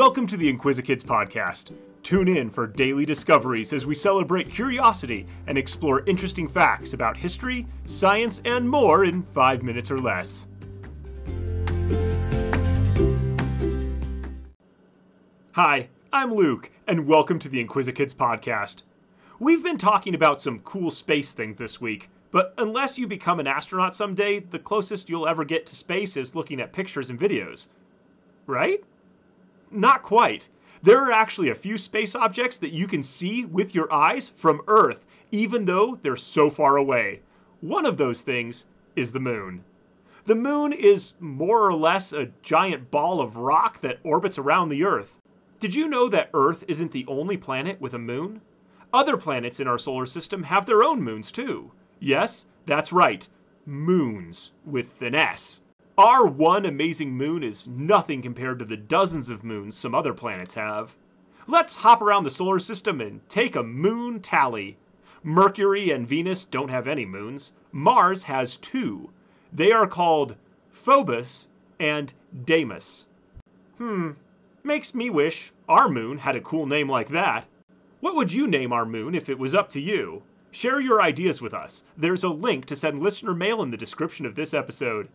Welcome to the Inquisikids podcast. Tune in for daily discoveries as we celebrate curiosity and explore interesting facts about history, science, and more in five minutes or less. Hi, I'm Luke, and welcome to the Inquisikids podcast. We've been talking about some cool space things this week, but unless you become an astronaut someday, the closest you'll ever get to space is looking at pictures and videos. Right? Not quite. There are actually a few space objects that you can see with your eyes from Earth, even though they're so far away. One of those things is the moon. The moon is more or less a giant ball of rock that orbits around the Earth. Did you know that Earth isn't the only planet with a moon? Other planets in our solar system have their own moons too. Yes, that's right, moons with an S. Our one amazing moon is nothing compared to the dozens of moons some other planets have. Let's hop around the solar system and take a moon tally. Mercury and Venus don't have any moons. Mars has two. They are called Phobos and Deimos. Hmm, makes me wish our moon had a cool name like that. What would you name our moon if it was up to you? Share your ideas with us. There's a link to send listener mail in the description of this episode.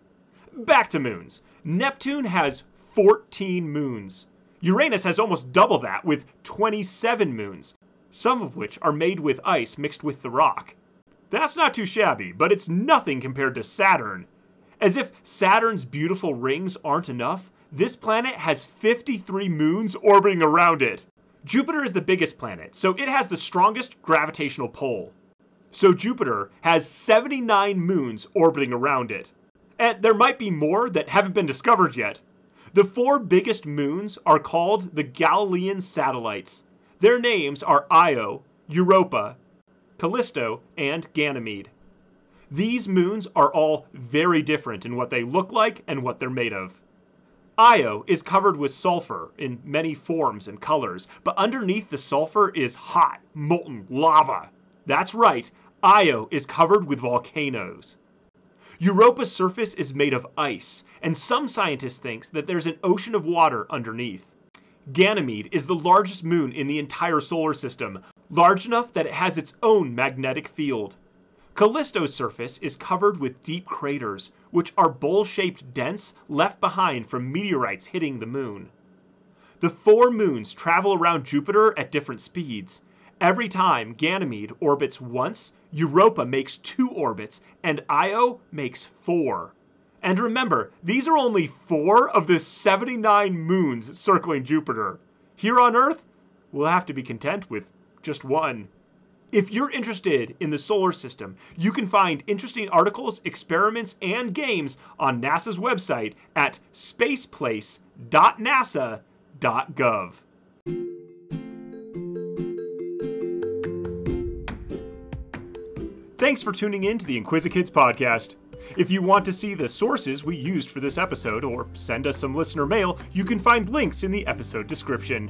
Back to moons. Neptune has 14 moons. Uranus has almost double that with 27 moons, some of which are made with ice mixed with the rock. That's not too shabby, but it's nothing compared to Saturn. As if Saturn's beautiful rings aren't enough, this planet has 53 moons orbiting around it. Jupiter is the biggest planet, so it has the strongest gravitational pull. So Jupiter has 79 moons orbiting around it. And there might be more that haven't been discovered yet. The four biggest moons are called the Galilean satellites. Their names are Io, Europa, Callisto, and Ganymede. These moons are all very different in what they look like and what they're made of. Io is covered with sulfur in many forms and colors, but underneath the sulfur is hot, molten lava. That's right, Io is covered with volcanoes. Europa's surface is made of ice, and some scientists think that there's an ocean of water underneath. Ganymede is the largest moon in the entire solar system, large enough that it has its own magnetic field. Callisto's surface is covered with deep craters, which are bowl-shaped dents left behind from meteorites hitting the moon. The four moons travel around Jupiter at different speeds. Every time Ganymede orbits once, Europa makes two orbits, and Io makes four. And remember, these are only four of the 79 moons circling Jupiter. Here on Earth, we'll have to be content with just one. If you're interested in the solar system, you can find interesting articles, experiments, and games on NASA's website at spaceplace.nasa.gov. Thanks for tuning in to the Inquisikids podcast. If you want to see the sources we used for this episode or send us some listener mail, you can find links in the episode description.